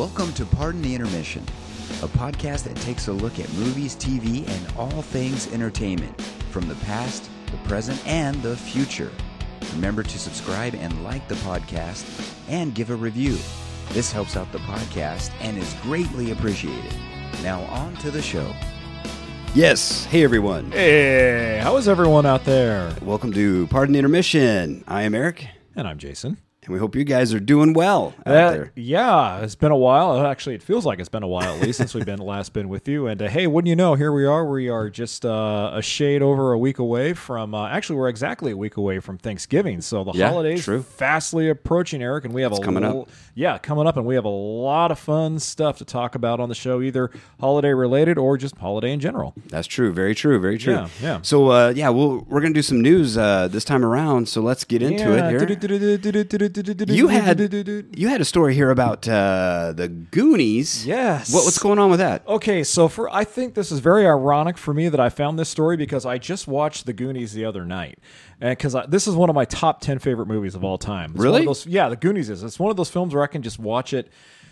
Welcome to Pardon the Intermission, a podcast that takes a look at movies, TV, and all things entertainment from the past, the present, and the future. Remember to subscribe and like the podcast and give a review. This helps out the podcast and is greatly appreciated. Now, on to the show. Yes. Hey, everyone. Hey, how is everyone out there? Welcome to Pardon the Intermission. I am Eric, And I'm Jason. And we hope you guys are doing well out there. yeah, it's been a while. Actually, it feels like it's been a while at least since we've been last been with you. And uh, hey, wouldn't you know, here we are. We are just uh, a shade over a week away from. Uh, actually, we're exactly a week away from Thanksgiving. So the Yeah, holidays true. fastly approaching, Eric, and we have a coming up. Yeah, coming up, and we have a lot of fun stuff to talk about on the show, either holiday related or just holiday in general. That's true. Very true. Very true. Yeah, yeah. So, uh, yeah, we'll, we're going to do some news uh, this time around. So let's get into it here. You had you had a story here about uh, the Goonies. Yes. What, what's going on with that? Okay, so for I think this is very ironic for me that I found this story because I just watched The Goonies the other night, and because this is one of my top ten favorite movies of all time. It's one of Really? those- yeah, The Goonies is. It's one of those films where I can just watch it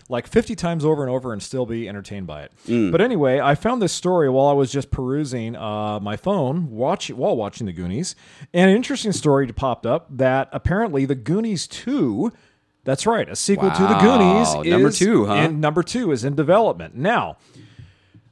like 50 times over and over and still be entertained by it. Mm. But anyway, I found this story while I was just perusing uh, my phone watch, while watching The Goonies. And an interesting story popped up that apparently The Goonies 2, that's right, a sequel to The Goonies. number is two, huh? number two is in development. Now,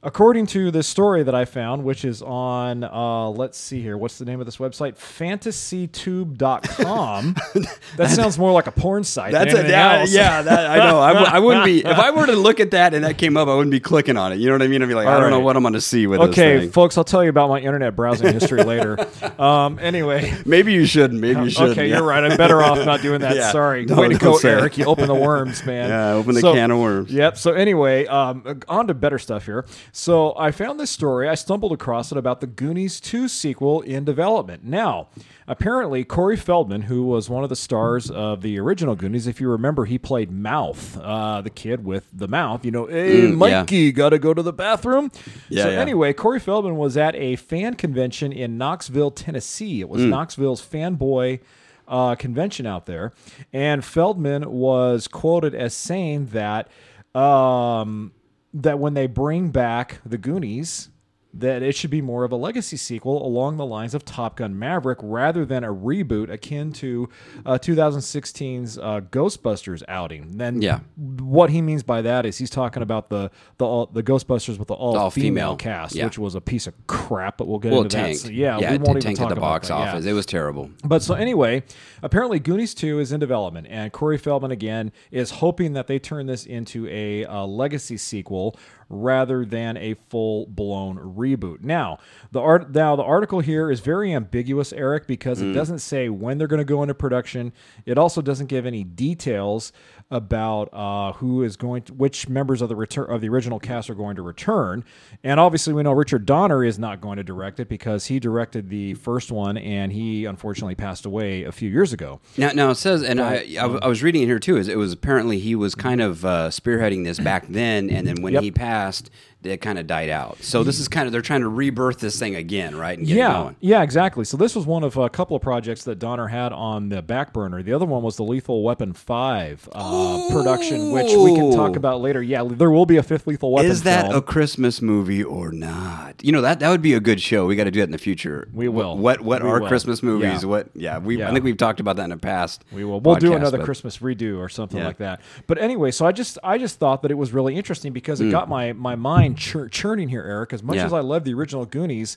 according to this story that I found, which is on, uh, let's see here, what's the name of this website? FantasyTube.com. that sounds more like a porn site. That's than a anything yeah, yeah. That, I know. I, w- I wouldn't be if I were to look at that and that came up. I wouldn't be clicking on it. You know what I mean? I'd be like, I All don't know what I'm going to see with this Okay, folks, I'll tell you about my internet browsing history later. Um, anyway. Maybe you shouldn't. Maybe you should. Okay, you're right. I'm better off not doing that. Yeah. Sorry. No, Way to go, say. Eric. You open the worms, man. Yeah, open the So- can of worms. Yep. So anyway, um, on to better stuff here. So I found this story. I stumbled across it about the Goonies 2 sequel in development. Now, apparently, Corey Feldman, who was one of the stars of the original Goonies, if you remember, he played Mouth, uh, the kid with the mouth. You know, hey, Mm, yeah. Mikey, gotta go to the bathroom. Yeah, so yeah. anyway, Corey Feldman was at a fan convention in Knoxville, Tennessee. It was Mm. Knoxville's fanboy uh, convention out there, and Feldman was quoted as saying that um, that when they bring back the Goonies. That it should be more of a legacy sequel along the lines of Top Gun Maverick rather than a reboot akin to uh, 2016's uh, Ghostbusters outing. Then, Yeah. what he means by that is he's talking about the the all, the Ghostbusters with the all, all-female, female cast, yeah. which was a piece of crap. But we'll get Well, into tanked. that. So, yeah, yeah, we it won't even talk at the about box that, yeah. office. It was terrible. But so anyway, apparently Goonies 2 is in development, and Corey Feldman again is hoping that they turn this into a, uh legacy sequel rather than a full blown reboot. Now the art now the article here is very ambiguous, Eric, because Mm. it doesn't say when they're going to go into production. It also doesn't give any details about uh, who is going to which members of the return of the original cast are going to return. And obviously, we know Richard Donner is not going to direct it because he directed the first one, and he unfortunately passed away a few years ago. Now, now it says, and I, I, I was reading it here too. Is it was apparently he was kind of uh, spearheading this back then, and then when Yep. he passed, past it kind of died out. So this is kind of they're trying to rebirth this thing again, right? And get it yeah, going. yeah, exactly. So this was one of a couple of projects that Donner had on the back burner. The other one was the Lethal Weapon Five uh, production, which we can talk about later. Yeah, there will be a fifth Lethal Weapon. Is that film. a Christmas movie or not? You know that that would be a good show. We got to do that in the future. We will. What what are will. Christmas movies? Yeah. What? Yeah, we. Yeah. I think we've talked about that in the past. We will. We'll do another but- Christmas redo or something Yeah. like that. But anyway, so I just I just thought that it was really interesting because Mm. it got my my mind chur- churning here, Eric. As much Yeah. as I love the original Goonies,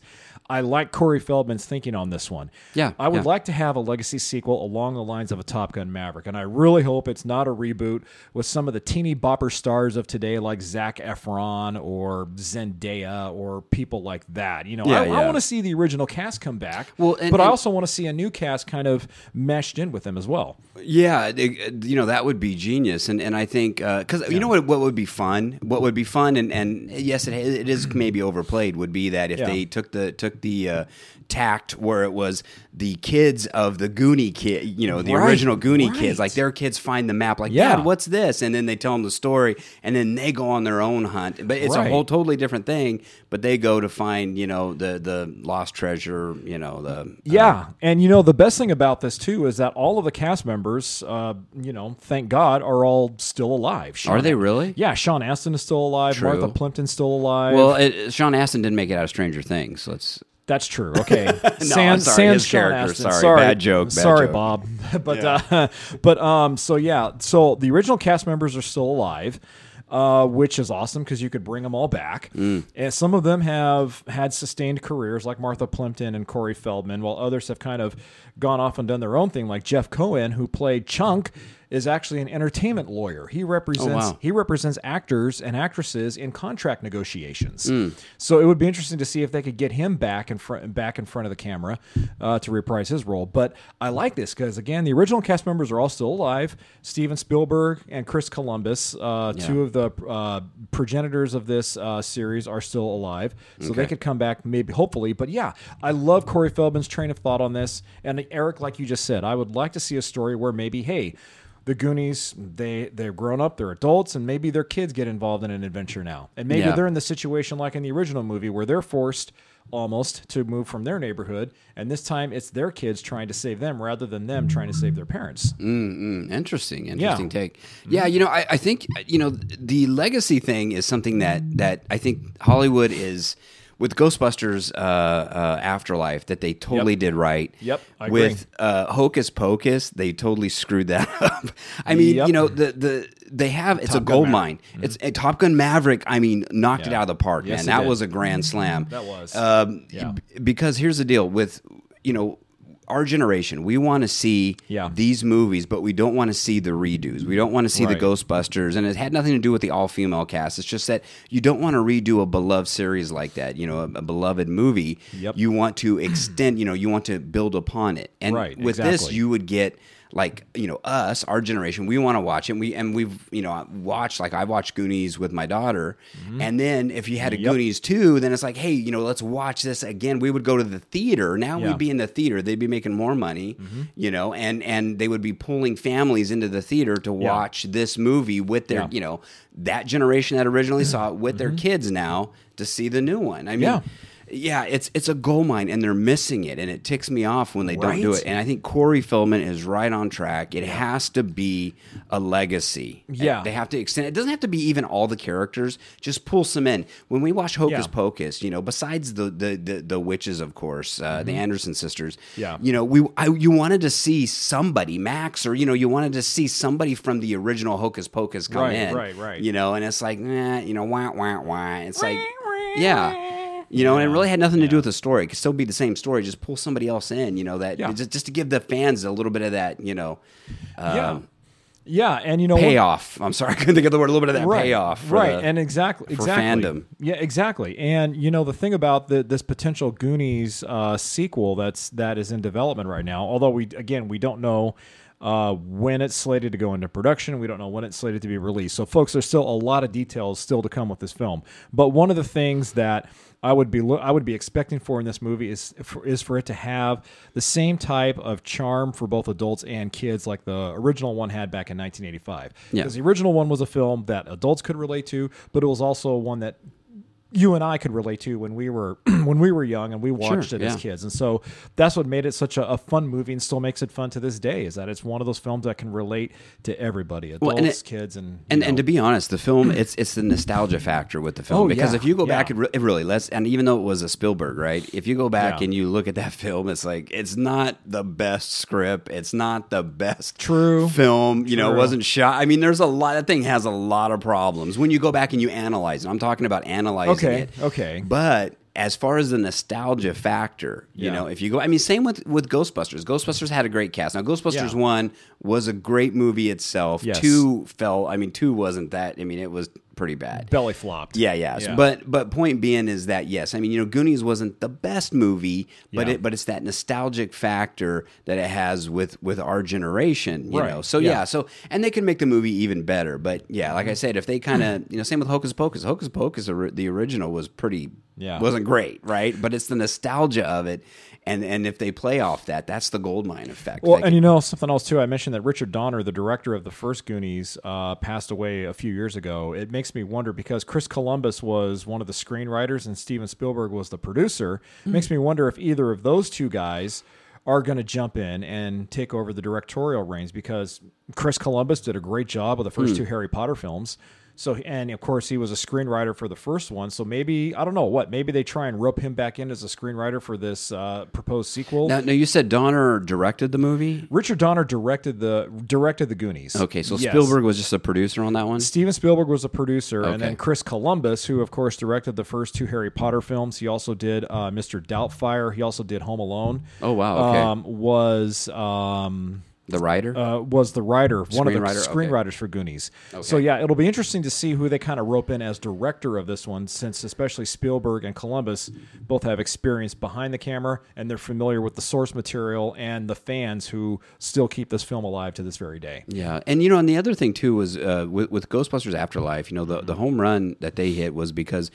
I like Corey Feldman's thinking on this one. Yeah, I would yeah. like to have a legacy sequel along the lines of a Top Gun Maverick, and I really hope it's not a reboot with some of the teeny bopper stars of today, like Zac Efron or Zendaya or people like that. You know, Yeah, I, yeah. want to see the original cast come back. Well, and- but I also want to see a new cast kind of meshed in with them as well. Yeah, it- you know that would be genius, and and I think uh, because you know what what would be fun, what would be fun, and and yes, it it is maybe overplayed. Would be that if Yeah. they took the took the uh, tact where it was the kids of the Goonie kid, you know, the Right, original Goonie right. kids, like their kids find the map, like, Yeah. Dad, what's this? And then they tell them the story, and then they go on their own hunt. But it's Right. a whole totally different thing. But they go to find, you know, the the lost treasure, you know, the Yeah, and you know the best thing about this too is that all of the cast members, uh, you know, thank God, are all still alive. Are they really? Yeah, Sean Astin is still alive. True. Martha Plimpton's still alive. Well, it, Sean Astin didn't make it out of Stranger Things. So let's That's true. Okay. I'm sorry, his Sean character. Astin. Sorry, bad joke, bad sorry, joke. Bob. but uh, but um, so yeah, so the original cast members are still alive. Uh, which is awesome because you could bring them all back, Mm. and some of them have had sustained careers, like Martha Plimpton and Corey Feldman, while others have kind of gone off and done their own thing. Like Jeff Cohen, who played Chunk, is actually an entertainment lawyer. He represents Oh, wow. he represents actors and actresses in contract negotiations. Mm. So it would be interesting to see if they could get him back in front back in front of the camera uh, to reprise his role. But I like this because again, the original cast members are all still alive. Steven Spielberg and Chris Columbus, uh, two of the uh, progenitors of this uh, series, are still alive. So they could come back, maybe hopefully. But yeah, I love Corey Feldman's train of thought on this. And Eric, like you just said, I would like to see a story where maybe, hey the Goonies, they they're grown up, they're adults, and maybe their kids get involved in an adventure now, and maybe Yeah. they're in the situation like in the original movie where they're forced almost to move from their neighborhood, and this time it's their kids trying to save them rather than them trying to save their parents. Mm, interesting, interesting Yeah. take. Yeah, you know, I, I think you know the legacy thing is something that that I think Hollywood is with Ghostbusters uh, uh, Afterlife that they totally Yep. did right. Yep, I agree. with uh, Hocus Pocus, they totally screwed that up. I mean, Yep. you know, the the they have it's a Top Gun gold Maverick. mine. It's a Top Gun Maverick. I mean, knocked it out of the park, Yes, man. That did. was a grand slam. That was. Um, Yeah. because here's the deal with you know our generation. We want to see Yeah. these movies, but we don't want to see the redos. We don't want to see Right. the Ghostbusters, and it had nothing to do with the all female cast. It's just that you don't want to redo a beloved series like that. You know, a, a beloved movie. Yep. You want to extend. You know, you want to build upon it. And Right, with this, you would get like you know us our generation we want to watch it and we and we've you know watched like i watched goonies with my daughter and then if you had a Mm-hmm. Yep. goonies too then it's like hey you know let's watch this again we would go to the theater now Yeah. we'd be in the theater they'd be making more money you know and and they would be pulling families into the theater to Yeah. watch this movie with their Yeah. Mm-hmm. you know that generation that originally saw it with their kids now to see the new one i mean Yeah. it's it's a gold mine, and they're missing it, and it ticks me off when they don't do it. And I think Corey Feldman is right on track. It has to be a legacy. Yeah. they have to extend. It doesn't have to be even all the characters. Just pull some in. When we watch Hocus Yeah. Pocus, you know, besides the the the, the witches, of course, uh, the Sanderson sisters. Mm-hmm. Yeah. you know, we I, you wanted to see somebody, Max, or you know, you wanted to see somebody from the original Hocus Pocus come Right, in. right, right. You know, and it's like, nah, you know, wah wah wah. It's like, yeah. You know, and it really had nothing to do with the story. It could still be the same story. Just pull somebody else in. You know that Yeah. just, just to give the fans a little bit of that. You know, uh, yeah, yeah, and you know what- payoff. I'm sorry, I couldn't think of the word. A little bit of that right, payoff. right, the- and exactly, for exactly, fandom. Yeah, exactly. And you know the thing about the, this potential Goonies uh, sequel that's that is in development right now. Although we again we don't know. Uh, when it's slated to go into production, we don't know when it's slated to be released. So, folks, there's still a lot of details still to come with this film. But one of the things that I would be lo- I would be expecting for in this movie is for, is for it to have the same type of charm for both adults and kids like the original one had back in 1985. Yeah. Because the original one was a film that adults could relate to, but it was also one that you and I could relate to when we were when we were young and we watched it as kids. And so that's what made it such a, a fun movie and still makes it fun to this day is that it's one of those films that can relate to everybody, adults, Well, and it- kids, and And, know. and to be honest, the film it's it's the nostalgia factor with the film Oh, because yeah, if you go back yeah. and re- really let's and even though it was a Spielberg right, if you go back Yeah. and you look at that film, it's like it's not the best script, it's not the best True. film. You know, it wasn't shot. I mean, there's a lot. That thing has a lot of problems when you go back and you analyze it. I'm talking about analyzing Okay, it. okay. But as far as the nostalgia factor, you Yeah. know, if you go, I mean, same with with Ghostbusters. Ghostbusters had a great cast. Now, Ghostbusters Yeah. one was a great movie itself. Yes. Two fell. I mean, two wasn't that. I mean, it was pretty bad. belly flopped. Yeah, yeah. Yeah. But but point being is that yes, I mean you know Goonies wasn't the best movie, but it but it's that nostalgic factor that it has with with our generation, you Right. know. So Yeah. yeah. so and they can make the movie even better. But yeah, like mm-hmm. I said, if they kind of mm-hmm. you know same with Hocus Pocus, Hocus Pocus the original was pretty Yeah. wasn't great, right? But it's the nostalgia of it. And, and if they play off that, that's the gold mine effect. Well, They and you know something else too. I mentioned that Richard Donner, the director of the first Goonies, uh, passed away a few years ago. It makes me wonder because Chris Columbus was one of the screenwriters and Steven Spielberg was the producer. It makes me wonder if either of those two guys are going to jump in and take over the directorial reins because Chris Columbus did a great job with the first two Harry Potter films. So and of course he was a screenwriter for the first one. So maybe I don't know what. Maybe they try and rope him back in as a screenwriter for this uh, proposed sequel. now, now you said Donner directed the movie. Richard Donner directed the directed the Goonies. Okay, so Yes. Spielberg was just a producer on that one. Steven Spielberg was a producer, and then Chris Columbus, who of course directed the first two Harry Potter films. He also did uh, Mr. Doubtfire. He also did Home Alone. Oh, wow, okay. Um, was um, The writer. uh, was the writer, one of the Screenwriter, okay. screenwriters for Goonies. So Okay. yeah, it'll be interesting to see who they kind of rope in as director of this one, since especially Spielberg and Columbus both have experience behind the camera and they're familiar with the source material and the fans who still keep this film alive to this very day. Yeah, and you know, and the other thing too was uh, with, with Ghostbusters Afterlife. You know, the the home run that they hit was because.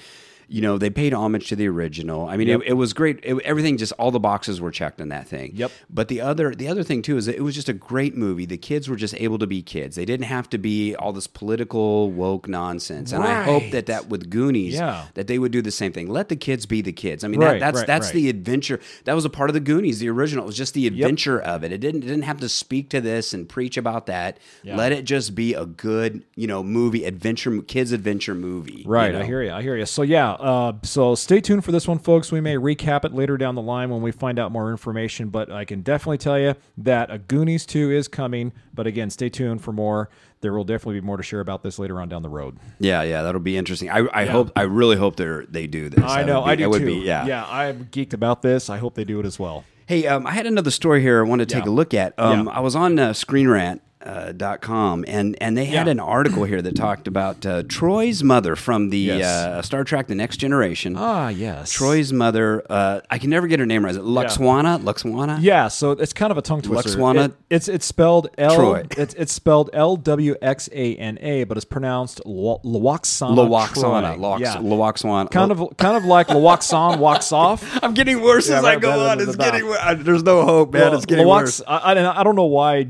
You know, they paid homage to the original. I mean, Yep. it, it was great. It, everything just all the boxes were checked in that thing. Yep. But the other the other thing too is that it was just a great movie. The kids were just able to be kids. They didn't have to be all this political woke nonsense. And I hope that that with Goonies, Yeah. that they would do the same thing. Let the kids be the kids. I mean, Right, that, that's right, that's right. the adventure. That was a part of the Goonies, the original. It was just the adventure of it. It didn't it didn't have to speak to this and preach about that. Yeah. Let it just be a good, you know, movie adventure kids adventure movie. you Right, know? I hear you. I hear you. So yeah, uh, so stay tuned for this one, folks. We may recap it later down the line when we find out more information. But I can definitely tell you that a Goonies two is coming. But again, stay tuned for more. There will definitely be more to share about this later on down the road. Yeah, yeah, that'll be interesting. I, I hope I really hope they they do this. I That know, be- I do too. Be, yeah. yeah, I'm geeked about this. I hope they do it as well. Hey, um, I had another story here I want to take Yeah. a look at. Um, Yeah. I was on uh, ScreenRant. Uh, dot com and and they had Yeah. an article here that talked about uh, Troi's mother from the Yes. uh, Star Trek: The Next Generation. Ah, yes. Troi's mother. Uh, I can never get her name right. Is it Luxwana? Luxwana? Yeah, so it's kind of a tongue twister. Luxwana- It- it's it's spelled L. Troy. It's it's spelled L W X A N A, but it's pronounced Lo- Lawaksana. Lawaksana. Yeah. Lawakswana. kind of kind of like Lawaksan walks off. I'm getting worse Yeah, as I go on. It's getting. There's no hope, man. It's getting worse. I, I, I don't know why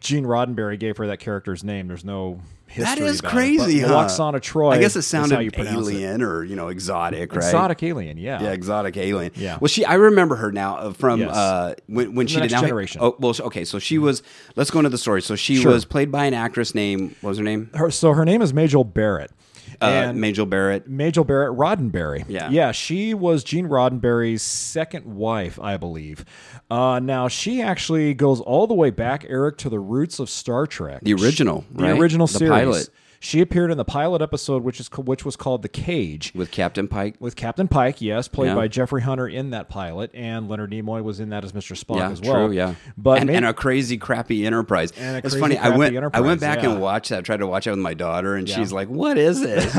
Gene Roddenberry gave her that character's name. There's no history. That is crazy, it. huh? Lawaksana Troi. I guess it sounded pronounce it. alien or you know exotic, right? Exotic alien. Yeah. Yeah, exotic alien. Yeah. Well, she. I remember her now uh, from Yes. uh, when when she did now. Generation. Oh well, okay. So she was. Let's go into the story. So she Sure. was played by an actress named. What was her name? Her, so her name is Majel Barrett. Uh, and Majel Barrett. Majel Barrett Roddenberry. Yeah. Yeah, she was Gene Roddenberry's second wife, I believe. Uh, now, she actually goes all the way back, Eric, to the roots of Star Trek. The original, The right? original The series. pilot. She appeared in the pilot episode, which is which was called The Cage. with Captain Pike. With Captain Pike, yes, played Yeah. by Jeffrey Hunter in that pilot, and Leonard Nimoy was in that as Mr. Spock yeah, as well. true. Yeah, but and, Ma- and a crazy crappy Enterprise. And it's funny. I went. I went back yeah. and watched that. I Tried to watch it with my daughter, and she's like, "What is it?" She's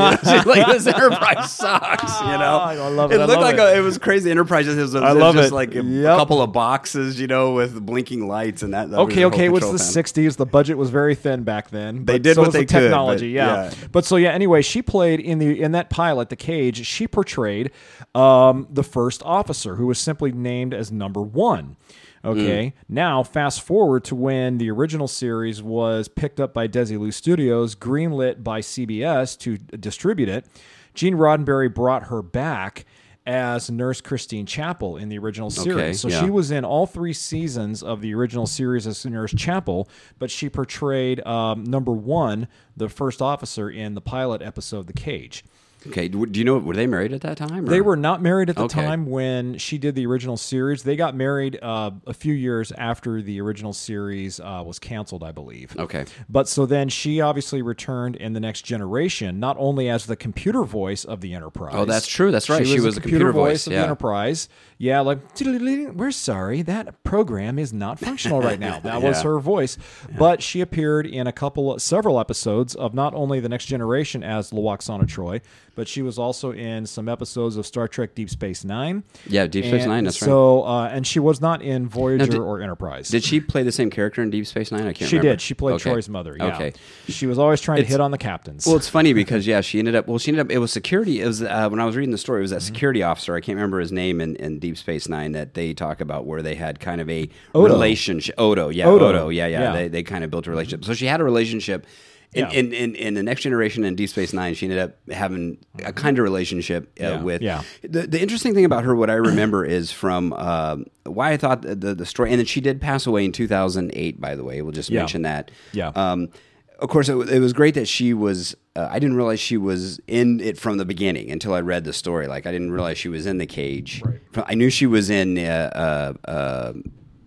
like, "This Enterprise sucks." You know. I love it, I looked like it. A, it was crazy. Enterprise just was, I was love just it. like a couple of boxes, you know, with blinking lights and that. that Okay, okay, it was the panel. '60s. The budget was very thin back then. They did so what they could, technology, yeah. yeah. But so yeah. Anyway, she played in the in that pilot, The Cage. She portrayed um, the first officer, who was simply named as Number One. Okay. Now, fast forward to when the original series was picked up by Desilu Studios, greenlit by CBS to distribute it. Gene Roddenberry brought her back as Nurse Christine Chapel in the original series. Okay, so yeah. she was in all three seasons of the original series as Nurse Chapel, but she portrayed um, number one, the first officer in the pilot episode, The Cage. Okay, do you know were they married at that time? or- They were not married at the Okay. time when she did the original series. They got married uh, a few years after the original series uh, was canceled, I believe. Okay. But so then she obviously returned in the next generation, not only as the computer voice of the Enterprise. Oh, that's true. That's right. She, She was, the computer, computer voice of yeah. the Enterprise. Yeah, like we're sorry that program is not functional right now. That was her voice. But she appeared in a couple, several episodes of not only the Next Generation as Lawaksana Troi, but she was also in some episodes of Star Trek Deep Space Nine. Yeah, Deep Space And Nine. That's right. so, uh, and she was not in Voyager did- or Enterprise. Did she play the same character in Deep Space Nine? I can't. Remember. She remember. did. She played Okay. Troi's mother. Yeah. Okay. She was always trying to hit on the captains. Well, it's funny because yeah, she ended up. Well, she ended up. It was security. It was uh, when I was reading the story. It was that Mm-hmm. security officer. I can't remember his name in, in Deep Space Nine that they talk about where they had kind of a Odo. relationship. Odo, yeah, Odo. Odo, yeah, yeah. Yeah. They, they kind of built a relationship. So she had a relationship. In, Yeah. in, in, in the next generation in Deep Space Nine, she ended up having a kind of relationship uh, Yeah. with. Yeah. The, the interesting thing about her, what I remember, is from um, why I thought the, the the story, and then she did pass away in 2008. By the way, we'll just Yeah. mention that. Yeah. Um, of course, it, it was great that she was. Uh, I didn't realize she was in it from the beginning until I read the story. Like I didn't realize she was in the cage. Right. I knew she was in, uh, uh, uh,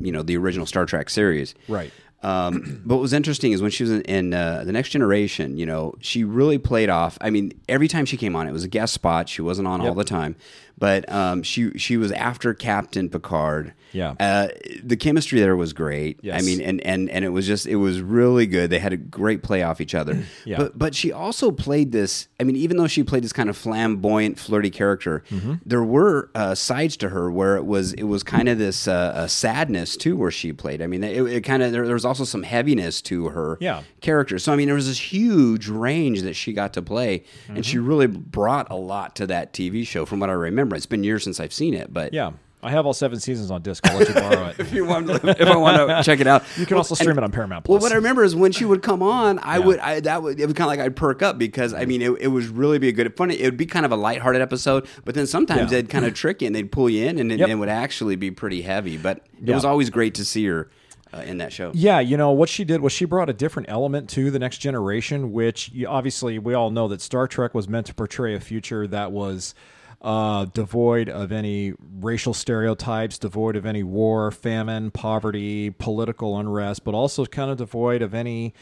you know, the original Star Trek series. Right. Um, but what was interesting is when she was in, in uh, the Next Generation, you know, she really played off. I mean, every time she came on, it was a guest spot. She wasn't on all the time, but um, she she was after Captain Picard. Yeah. uh, the chemistry there was great. I mean, and and and it was just it was really good. They had a great play off each other. Yeah. But but she also played this. I mean, even though she played this kind of flamboyant, flirty character, Mm-hmm. there were uh, sides to her where it was it was kind of this uh, sadness too, where she played. I mean, it, it kind of there, there was also some heaviness to her Yeah. character. So I mean, there was this huge range that she got to play, and she Mm-hmm. really brought a lot to that TV show. From what I remember, it's been years since I've seen it, but yeah. I have all seven seasons on disc. I'll let you borrow it. if you want, to, if I want to check it out, You can also stream it on Paramount Well, what I remember is when she would come on, I Yeah. would, I, that would, it was kind of like I'd perk up because I mean, it, it was really be a good, funny. It would be kind of a lighthearted episode, but then sometimes Yeah. they'd kind of trick you and they'd pull you in, and it, Yep. it would actually be pretty heavy. But it Yeah. was always great to see her uh, in that show. Yeah, you know what she did was she brought a different element to the next generation, which you, obviously we all know that Star Trek was meant to portray a future that was uh, devoid of any racial stereotypes, devoid of any war, famine, poverty, political unrest, but also kind of devoid of any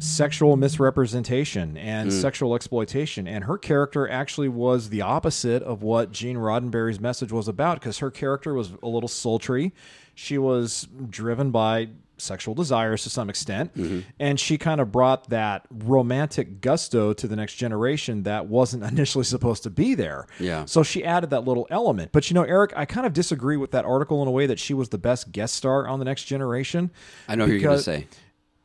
sexual misrepresentation and sexual exploitation. And her character actually was the opposite of what Gene Roddenberry's message was about because her character was a little sultry. She was driven by sexual desires to some extent. Mm-hmm. And she kind of brought that romantic gusto to the next generation that wasn't initially supposed to be there. Yeah. So she added that little element. But you know, Eric, I kind of disagree with that article in a way that she was the best guest star on the next generation. I know who you're going to say.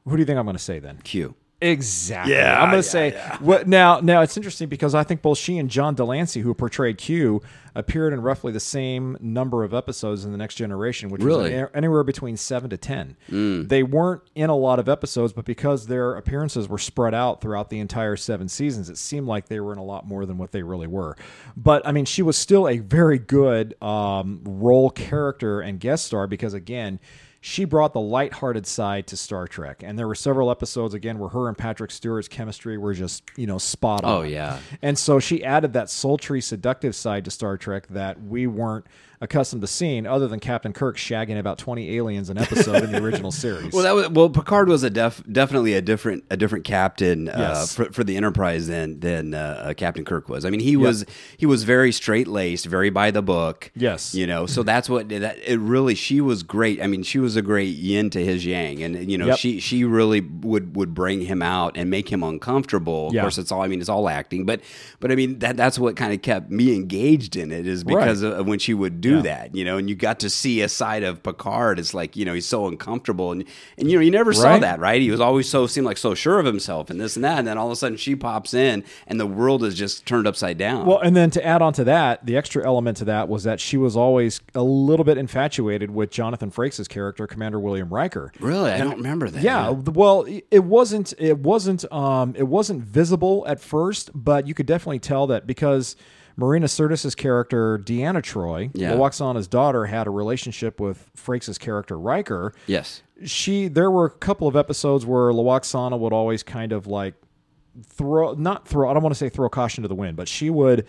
Who do you think I'm going to say then? Q. Exactly. Yeah, I'm going yeah, to say what now. Now it's interesting because I think both she and John de Lancie, who portrayed Q, appeared in roughly the same number of episodes in the Next Generation, which Really? was anywhere between seven to ten. Hmm. They weren't in a lot of episodes, but because their appearances were spread out throughout the entire seven seasons, it seemed like they were in a lot more than what they really were. But I mean, she was still a very good um, role character and guest star because again she brought the lighthearted side to Star Trek. And there were several episodes again where her and Patrick Stewart's chemistry were just, you know, spot oh, on. Oh, yeah. And so she added that sultry, seductive side to Star Trek that we weren't accustomed to seeing, other than Captain Kirk shagging about twenty aliens an episode in the original series. Well, that was well. Picard was a def, definitely a different a different captain uh, Yes. for, for the Enterprise than than uh, uh, Captain Kirk was. I mean, he was he was very straight laced, very by the book. Yes. you know. So that's what that it really. She was great. I mean, she was a great yin to his yang, and you know, Yep. she she really would would bring him out and make him uncomfortable. Of Yeah. course, it's all. I mean, it's all acting, but but I mean that that's what kind of kept me engaged in it is because Right. of when she would do Yeah. that, you know, and you got to see a side of Picard. It's like you know he's so uncomfortable, and and you know you never saw that, right? He was always so seemed like so sure of himself and this and that, and then all of a sudden she pops in, and the world is just turned upside down. Well, and then to add on to that, the extra element to that was that she was always a little bit infatuated with Jonathan Frakes' character, Commander William Riker. really, I don't remember that. Yeah, well, it wasn't it wasn't um it wasn't visible at first, but you could definitely tell that because Marina Sirtis' character Deanna Troi, Yeah. Loaxana's daughter, had a relationship with Frakes' character Riker. Yes. She there were a couple of episodes where Loaxana would always kind of like throw not throw I don't want to say throw caution to the wind, but she would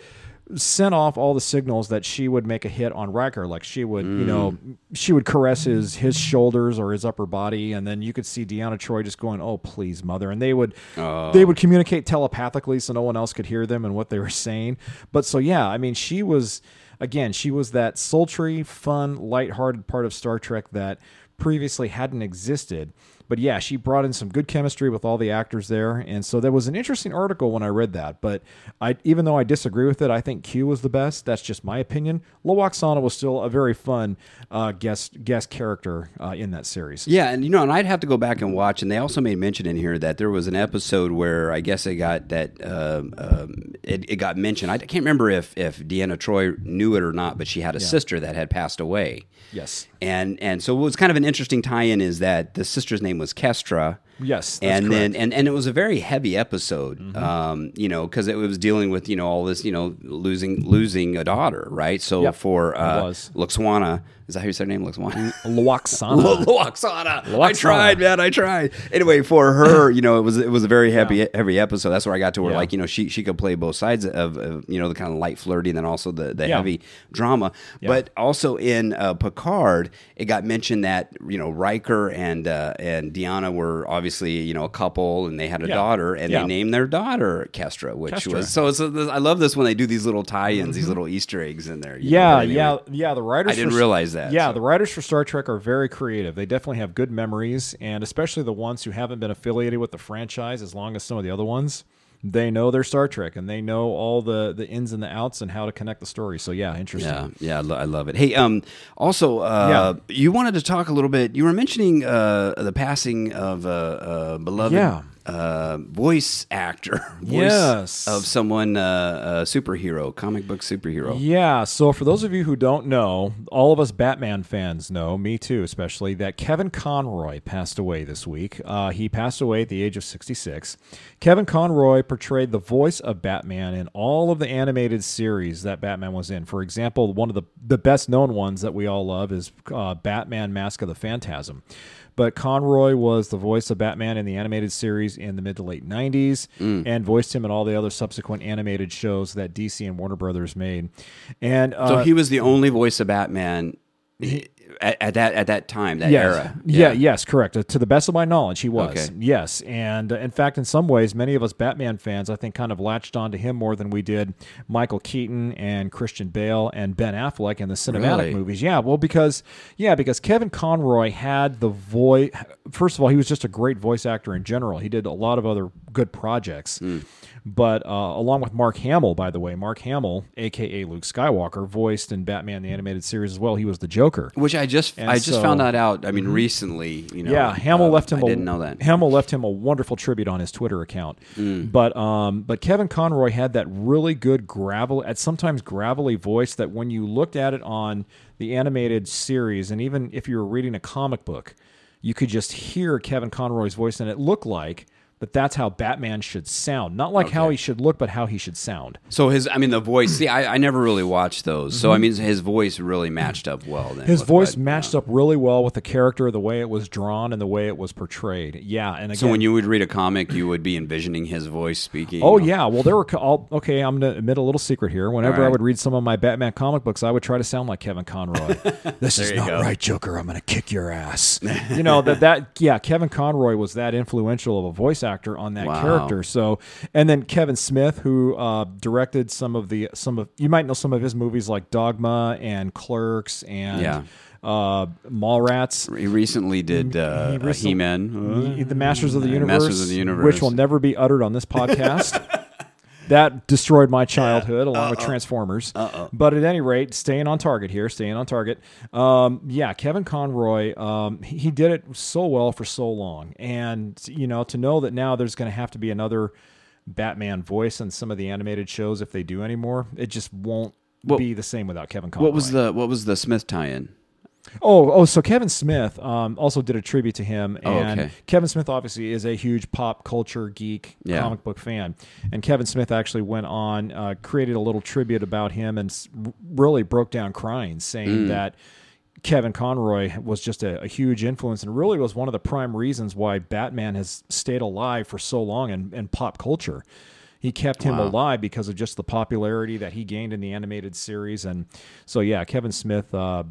send off all the signals that she would make a hit on Riker. Like she would, you know, mm. she would caress his his shoulders or his upper body, and then you could see Deanna Troi just going, "Oh, please, mother," and they would oh. they would communicate telepathically, so no one else could hear them and what they were saying. But so yeah, I mean, she was again, she was that sultry, fun, lighthearted part of Star Trek that previously hadn't existed. But yeah, she brought in some good chemistry with all the actors there, and so that was an interesting article when I read that. But I, even though I disagree with it, I think Q was the best. That's just my opinion. Loaxana was still a very fun uh, guest guest character uh, in that series. Yeah, and you know, and I'd have to go back and watch. And they also made mention in here that there was an episode where I guess it got that um, um, it, it, got mentioned. I can't remember if if Deanna Troi knew it or not, but she had a yeah. sister that had passed away. Yes, and and so it was kind of an interesting tie-in is that the sister's name was Kestra Yes, and then and, and it was a very heavy episode, mm-hmm. um, you know, because it was dealing with you know all this, you know, losing losing a daughter, right? So yep, for uh, Luxwana, is that how you say her name? Luxwana, Luoxana, Luoxana. I tried, man, I tried. Anyway, for her, you know, it was it was a very heavy yeah. heavy episode. That's where I got to where yeah. like you know she she could play both sides of, of, you know the kind of light flirty and then also the the yeah. heavy drama. But also in uh, Picard, it got mentioned that you know Riker and uh, and Deanna were obviously obviously you know a couple and they had a yeah. daughter and yeah. they named their daughter Kestra, which Kestra. was so. so I love this when they do these little tie-ins, mm-hmm. these little Easter eggs in there. Yeah, yeah, yeah. The writers. I didn't for, realize that. Yeah, so. the writers for Star Trek are very creative. They definitely have good memories, and especially the ones who haven't been affiliated with the franchise as long as some of the other ones they know their Star Trek and they know all the the ins and the outs and how to connect the story. So yeah, interesting. Yeah, yeah, I, lo- I love it. Hey, um, also, uh, yeah. you wanted to talk a little bit. You were mentioning uh, the passing of a uh, uh, beloved. Yeah uh, voice actor, voice yes. of someone, uh, a superhero, comic book superhero. Yeah. So for those of you who don't know, all of us Batman fans know, me too, especially, that Kevin Conroy passed away this week. Uh, he passed away at the age of 66. Kevin Conroy portrayed the voice of Batman in all of the animated series that Batman was in. For example, one of the the best known ones that we all love is uh, Batman: Mask of the Phantasm but Conroy was the voice of Batman in the animated series in the mid to late 90s mm. and voiced him in all the other subsequent animated shows that DC and Warner Brothers made. And uh, so he was the only voice of Batman. He, at, at, that at that time, that yes. era. Yeah. yeah. yes, correct. Uh, to the best of my knowledge, he was. Okay. Yes, and uh, in fact, in some ways, many of us Batman fans, I think, kind of latched on to him more than we did Michael Keaton and Christian Bale and Ben Affleck in the cinematic really? movies. Yeah, well, because yeah, because Kevin Conroy had the voice. First of all, he was just a great voice actor in general. He did a lot of other good projects. Mm. But uh, along with Mark Hamill, by the way, Mark Hamill, aka Luke Skywalker, voiced in Batman the animated series as well. He was the Joker, which I just and I just so, found that out. I mean, mm-hmm. recently, you know. Yeah, Hamill uh, left him. I a, didn't know that. Hamill left him a wonderful tribute on his Twitter account. Mm. But um, but Kevin Conroy had that really good gravel, at sometimes gravelly voice that when you looked at it on the animated series, and even if you were reading a comic book, you could just hear Kevin Conroy's voice, and it looked like that that's how Batman should sound. Not like okay. how he should look, but how he should sound. So his, I mean, the voice. see, I, I never really watched those. Mm-hmm. So I mm-hmm. mean, his voice really matched up well. Then his voice what, matched up really well with the character, the way it was drawn, and the way it was portrayed. Yeah, and again, so when you would read a comic, you would be envisioning his voice speaking. Oh yeah, well there were. All, okay, I'm gonna admit a little secret here. Whenever right. I would read some of my Batman comic books, I would try to sound like Kevin Conroy. this is not go. right, Joker. I'm gonna kick your ass. you know that that yeah, Kevin Conroy was that influential of a voice actor on that. Wow character. So, and then Kevin Smith, who uh, directed some of the some of you might know some of his movies like Dogma and Clerks and. Yeah. Uh, Mallrats. He recently did uh, He-Man, the Masters of the Universe, Masters of the Universe, which will never be uttered on this podcast. That destroyed my childhood along Uh-oh. with Transformers. Uh-oh. But at any rate, staying on target here, staying on target. Um, yeah, Kevin Conroy, um, he did it so well for so long, and you know to know that now there's going to have to be another Batman voice on some of the animated shows if they do anymore, it just won't well, be the same without Kevin Conroy. What was the What was the Smith tie-in? Oh, oh, so Kevin Smith um, also did a tribute to him, and oh, okay. Kevin Smith obviously is a huge pop culture geek, yeah. comic book fan, and Kevin Smith actually went on, uh, created a little tribute about him, and really broke down crying, saying mm. that Kevin Conroy was just a, a, huge influence, and really was one of the prime reasons why Batman has stayed alive for so long in, in pop culture he kept him wow. alive because of just the popularity that he gained in the animated series. And so, yeah, Kevin Smith uh,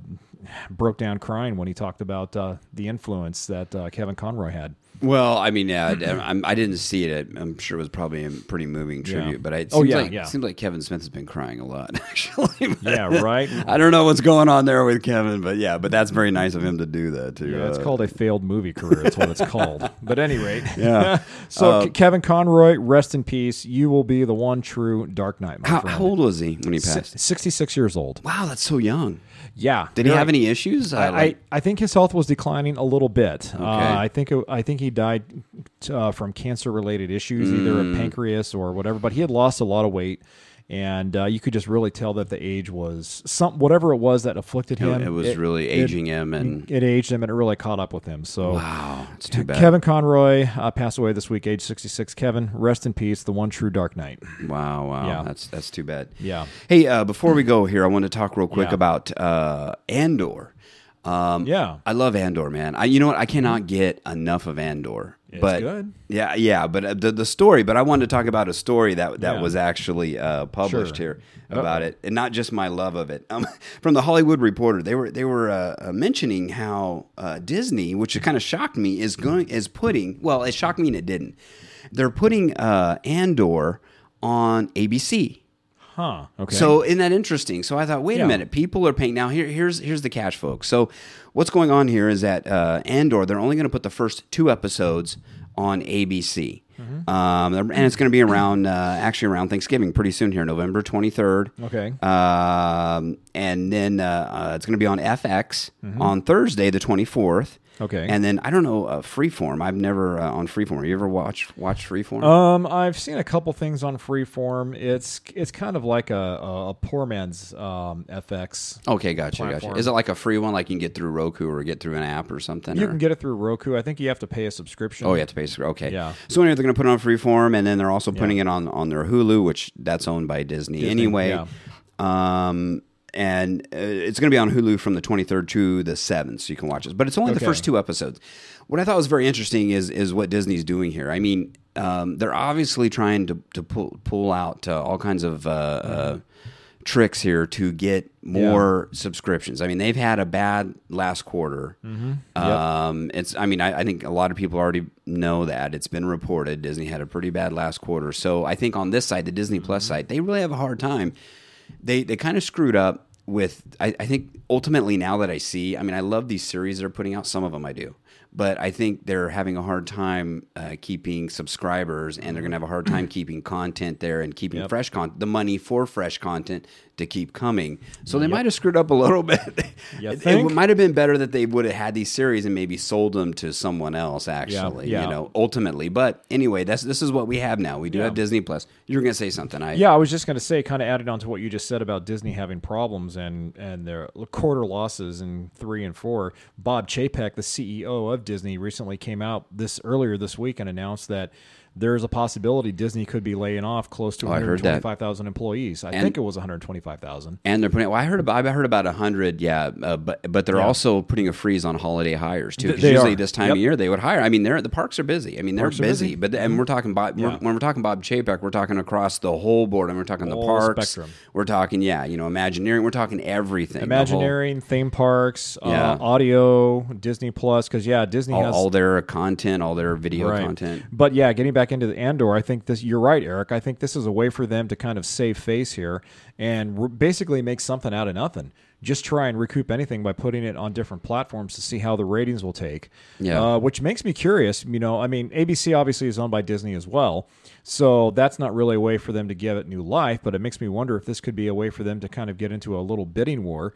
broke down crying when he talked about uh, the influence that uh, Kevin Conroy had. Well, I mean, yeah, I, I didn't see it. I'm sure it was probably a pretty moving tribute, Yeah. but it Oh, seems yeah, like yeah. it seems like Kevin Smith has been crying a lot, actually. Yeah, right? I don't know what's going on there with Kevin, but yeah, but that's very nice of him to do that too. Yeah, it's Uh, called a failed movie career. That's what it's called. But at any rate, Yeah. so Uh, Kevin Conroy, rest in peace. You will be the one true Dark Knight. How, how old was he when he passed? Sixty-six years old. Wow, that's so young. Yeah. Did he have any issues? Uh, I, like- I, I think his health was declining a little bit. Uh, I think it, I think he died uh, from cancer related issues, either Mm. a pancreas or whatever. But he had lost a lot of weight, and uh, you could just really tell that the age was some whatever it was that afflicted him. it was really aging him, and It, aged him, and it really caught up with him. So. wow, it's too bad. Kevin Conroy uh, passed away this week, age 66. Kevin, rest in peace, the one true Dark Knight. Wow, wow, Yeah. that's that's too bad. Yeah. Hey, uh, before we go here, I want to talk real quick Yeah. about uh, Andor. Um, Yeah. I love Andor, man. I, you know what? I cannot get enough of Andor. It's but good. Yeah, yeah. But uh, the the story. But I wanted to talk about a story that that Yeah. was actually uh, published Sure. here about it, and not just my love of it. Um, from the Hollywood Reporter, they were they were uh, uh, mentioning how uh, Disney, which kind of shocked me, is going is putting. Well, it shocked me and it didn't. They're putting uh, Andor on ABC. Huh. Okay. So isn't that interesting? So I thought, wait Yeah. a minute, people are paying now. Here, here's here's the catch, folks. So what's going on here is that uh, Andor they're only going to put the first two episodes on ABC, Mm-hmm. um, and it's going to be around uh, actually around Thanksgiving, pretty soon here, November twenty third. Okay. Um, and then uh, uh, it's going to be on FX on Thursday, the twenty fourth. Mm-hmm. Okay. And then I don't know uh, Freeform. I've never uh, on Freeform. Have you ever watched watch Freeform? Um, I've seen a couple things on Freeform. It's it's kind of like a, a, poor man's um, FX. Okay, gotcha, gotcha. Is it like a free one, like you can get through Roku or get through an app or something? You or- can get it through Roku. I think you have to pay a subscription. Oh, you have to pay. Okay. Yeah. So anyway, they're going to put it on Freeform, and then they're also putting it on on their Hulu, which that's owned by Disney, Disney, anyway. yeah. Um, and uh, it's going to be on Hulu from the 23rd to the 7th, so you can watch it. But it's only the first two episodes. What I thought was very interesting is is what Disney's doing here. I mean, um, they're obviously trying to to pull pull out uh, all kinds of. Uh, uh, tricks here to get more subscriptions. I mean, they've had a bad last quarter. Um, it's. I mean, I, I think a lot of people already know that it's been reported. Disney had a pretty bad last quarter. So I think on this side, the Disney Plus side, they really have a hard time. They they kind of screwed up with. I, I think ultimately now that I see, I mean, I love these series they're putting out. Some of them I do. But I think they're having a hard time uh, keeping subscribers, and they're going to have a hard time keeping content there and keeping Yep. fresh content, the money for fresh content to keep coming. So they might have screwed up a little bit. It, it might have been better that they would have had these series and maybe sold them to someone else. Actually, yeah. you know, ultimately. But anyway, that's this is what we have now. We do Yeah. have Disney Plus. You were going to say something. I Yeah, I was just going to say, kind of added on to what you just said about Disney having problems and and their quarter losses in three and four. Bob Chapek, the CEO of Disney, recently came out this earlier this week and announced that there's a possibility Disney could be laying off close to Oh, I heard that. 125,000 employees. I And- think it was 125,000. And they're putting. Well, I heard about. I heard about hundred. Yeah, uh, but but they're Yeah. also putting a freeze on holiday hires too. Because usually are. this time Yep. of year they would hire. I mean, they're the parks are busy. I mean, they're busy. busy. But and we're talking Bob. Yeah. We're, when we're talking Bob Chapek, we're talking across the whole board. And we're talking the Whole parks. spectrum. We're talking yeah, you know, Imagineering. We're talking everything. the whole- Imagineering, theme parks, Yeah. uh, audio, Disney Plus, because yeah, Disney all, has all their content, all their video Right. content. But yeah, getting back into the Andor, I think this. You're right, Eric. I think this is a way for them to kind of save face here and re- basically make something out of nothing. Just try and recoup anything by putting it on different platforms to see how the ratings will take. Yeah. Uh, which makes me curious. You know, I mean, ABC obviously is owned by Disney as well, so that's not really a way for them to give it new life. But it makes me wonder if this could be a way for them to kind of get into a little bidding war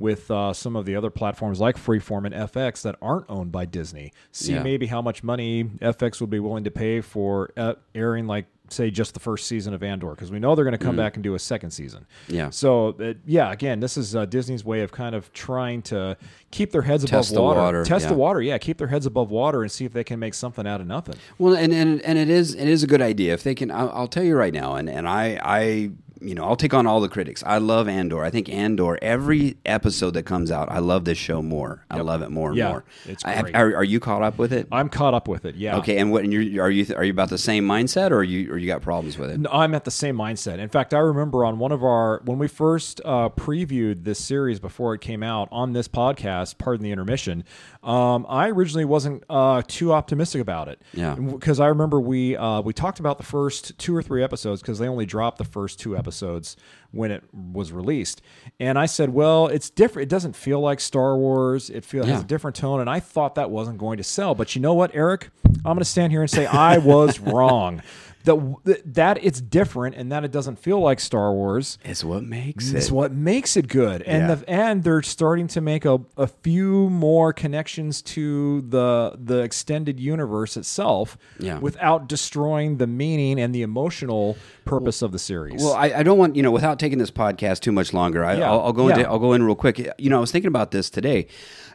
with uh, some of the other platforms like Freeform and FX that aren't owned by Disney. See Yeah. maybe how much money FX would be willing to pay for uh, airing, like say, just the first season of Andor, because we know they're going to come back and do a second season. Mm. Yeah. So uh, yeah, again, this is uh, Disney's way of kind of trying to keep their heads Test above water, water, test the water. Yeah, keep their heads above water and see if they can make something out of nothing. Well, and, and and it is it is a good idea if they can. I'll, I'll tell you right now, and and I I you know, I'll take on all the critics. I love Andor. I think Andor. Every episode that comes out, I love this show more. I love it more and Yeah, more. it's I- great. are, are you caught up with it? I'm caught up with it. Yeah. Okay, and what? And you're, are you are you about the same mindset, or are you or you got problems with it? No, I'm at the same mindset. In fact, I remember on one of our when we first uh, previewed this series before it came out on this podcast, pardon the intermission. Um, I originally wasn't uh, too optimistic about it. Yeah. because I remember we uh, we talked about the first two or three episodes because they only dropped the first two episodes when it was released, and I said, well, it's different. It doesn't feel like Star Wars. It feels has a different tone, and I thought that wasn't going to sell. But you know what, Eric? I'm going to stand here and say I was wrong. That that it's different and that it doesn't feel like Star Wars It's what makes is it. what makes it good. And Yeah. the and they're starting to make a, a few more connections to the the extended universe itself Yeah. without destroying the meaning and the emotional purpose of the series. Well, I, I don't want you know without taking this podcast too much longer. I, Yeah, I'll, I'll go into. I'll go in real quick. You know, I was thinking about this today.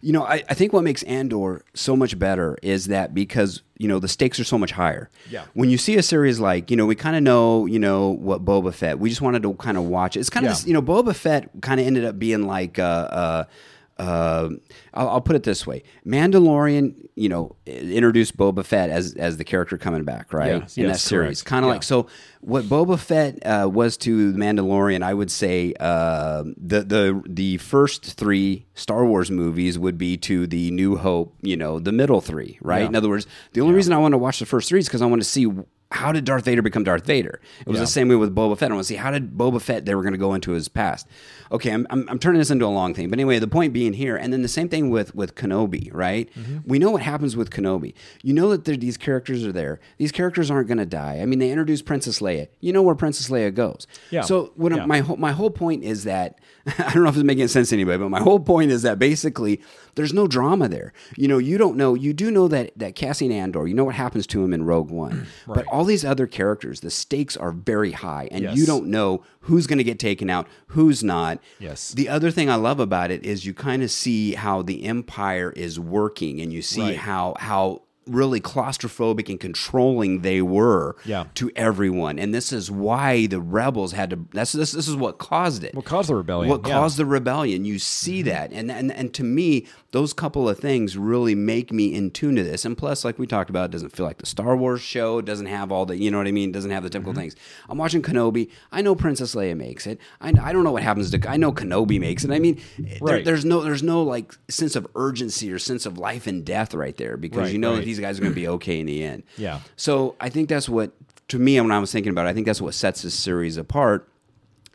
You know, I, I think what makes Andor so much better is that because you know the stakes are so much higher. Yeah. When you see a series like you know we kind of know you know what Boba Fett. We just wanted to kind of watch it. It's kind of Yeah. you know Boba Fett kind of ended up being like. Uh, uh, uh, I'll, I'll put it this way: Mandalorian, you know, introduced Boba Fett as as the character coming back, right? Yes, in yes, that series, kind of Yeah. like so. What Boba Fett uh, was to the Mandalorian, I would say uh, the the the first three Star Wars movies would be to the New Hope, you know, the middle three, right? Yeah. In other words, the only reason I want to watch the first three is because I want to see how did Darth Vader become Darth Vader. It was Yeah. the same way with Boba Fett. I want to see how did Boba Fett they were going to go into his past. Okay, I'm, I'm, I'm turning this into a long thing, but anyway, the point being here, and then the same thing with with Kenobi, right? Mm-hmm. We know what happens with Kenobi. You know that there, these characters are there. These characters aren't going to die. I mean, they introduced Princess Leia. You know where Princess Leia goes. Yeah. So what Yeah. my whole my whole point is that I don't know if it's making sense to anybody, but my whole point is that basically there's no drama there. You know, you don't know. You do know that that Cassian Andor. You know what happens to him in Rogue One, but all these other characters, the stakes are very high, and Yes. you don't know who's going to get taken out, who's not. Yes. The other thing I love about it is you kind of see how the Empire is working, and you see Right. how how really claustrophobic and controlling they were Yeah. to everyone. And this is why the rebels had to that's this this is what caused it. What caused the rebellion, What yeah. Mm-hmm. caused the rebellion. You see that. And, and and to me, those couple of things really make me in tune to this. And plus, like we talked about, it doesn't feel like the Star Wars show. It doesn't have all the you know what I mean, it doesn't have the typical Mm-hmm. things. I'm watching Kenobi. I know Princess Leia makes it. I, I don't know what happens to I know Kenobi makes it. I mean there, Right. there's no there's no like sense of urgency or sense of life and death right there because Right, you know that right. these guys are gonna be okay in the end. Yeah. So I think that's what, to me, when I was thinking about it, I think that's what sets this series apart.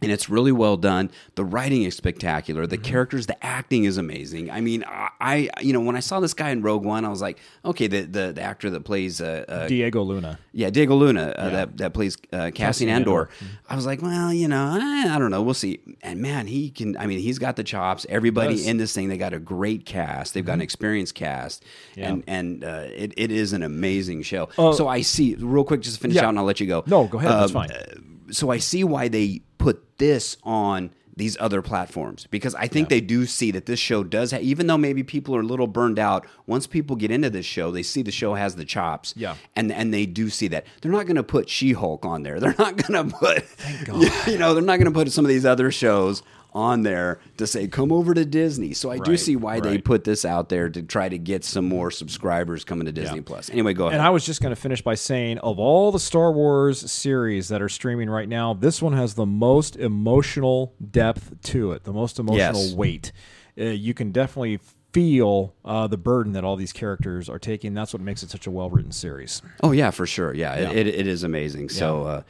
And it's really well done. The writing is spectacular. The characters, the acting is amazing. I mean, I, you know, when I saw this guy in Rogue One, I was like, okay, the the, the actor that plays, uh, uh, Diego Luna. yeah, Diego Luna, uh, that that plays uh, Cassian Cassian Andor. Andor. I was like, well, you know, I, I don't know, we'll see. And man, he can. I mean, he's got the chops. Everybody in this thing, they got a great cast. They've got an experienced cast, Yeah. and and uh, it, it is an amazing show. Uh, so I see real quick, just to finish yeah. out, and I'll let you go. No, go ahead, that's Um, fine. uh, So I see why they put this on these other platforms because I think they do see that this show does have, even though maybe people are a little burned out, once people get into this show, they see the show has the chops. Yeah. And and they do see that. They're not going to put She-Hulk on there. They're not going to put you know, they're not going to put some of these other shows on there to say come over to Disney. So I do see why they put this out there to try to get some more subscribers coming to Disney Yeah. Plus. Anyway, go ahead. And I was just going to finish by saying, of all the Star Wars series that are streaming right now, this one has the most emotional depth to it, the most emotional Yes. weight. Uh, you can definitely feel uh, the burden that all these characters are taking. That's what makes it such a well written series. oh yeah, for sure. Yeah, Yeah. It, it, it is amazing. So uh,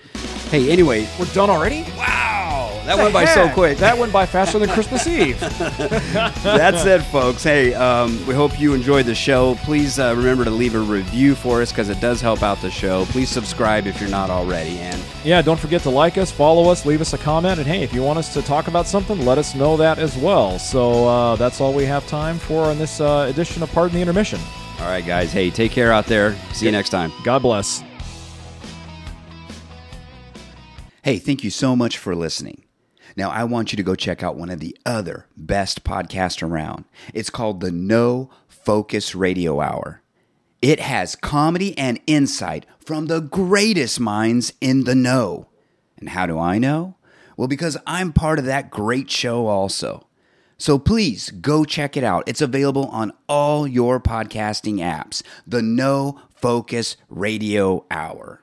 hey, anyway, We're done already? wow, that went by so quick. That went by faster than Christmas Eve. That's it, folks. Hey, um, we hope you enjoyed the show. Please uh, remember to leave a review for us because it does help out the show. Please subscribe if you're not already. And Yeah, don't forget to like us, follow us, leave us a comment, and hey, if you want us to talk about something, let us know that as well. So uh, that's all we have time for on this uh, edition of Pardon the Intermission. all right, guys. Hey, take care out there. See you next time. God bless. Hey, thank you so much for listening. Now, I want you to go check out one of the other best podcasts around. It's called the No Focus Radio Hour. It has comedy and insight from the greatest minds in the know. And how do I know? Well, because I'm part of that great show also. So please go check it out. It's available on all your podcasting apps. The No Focus Radio Hour.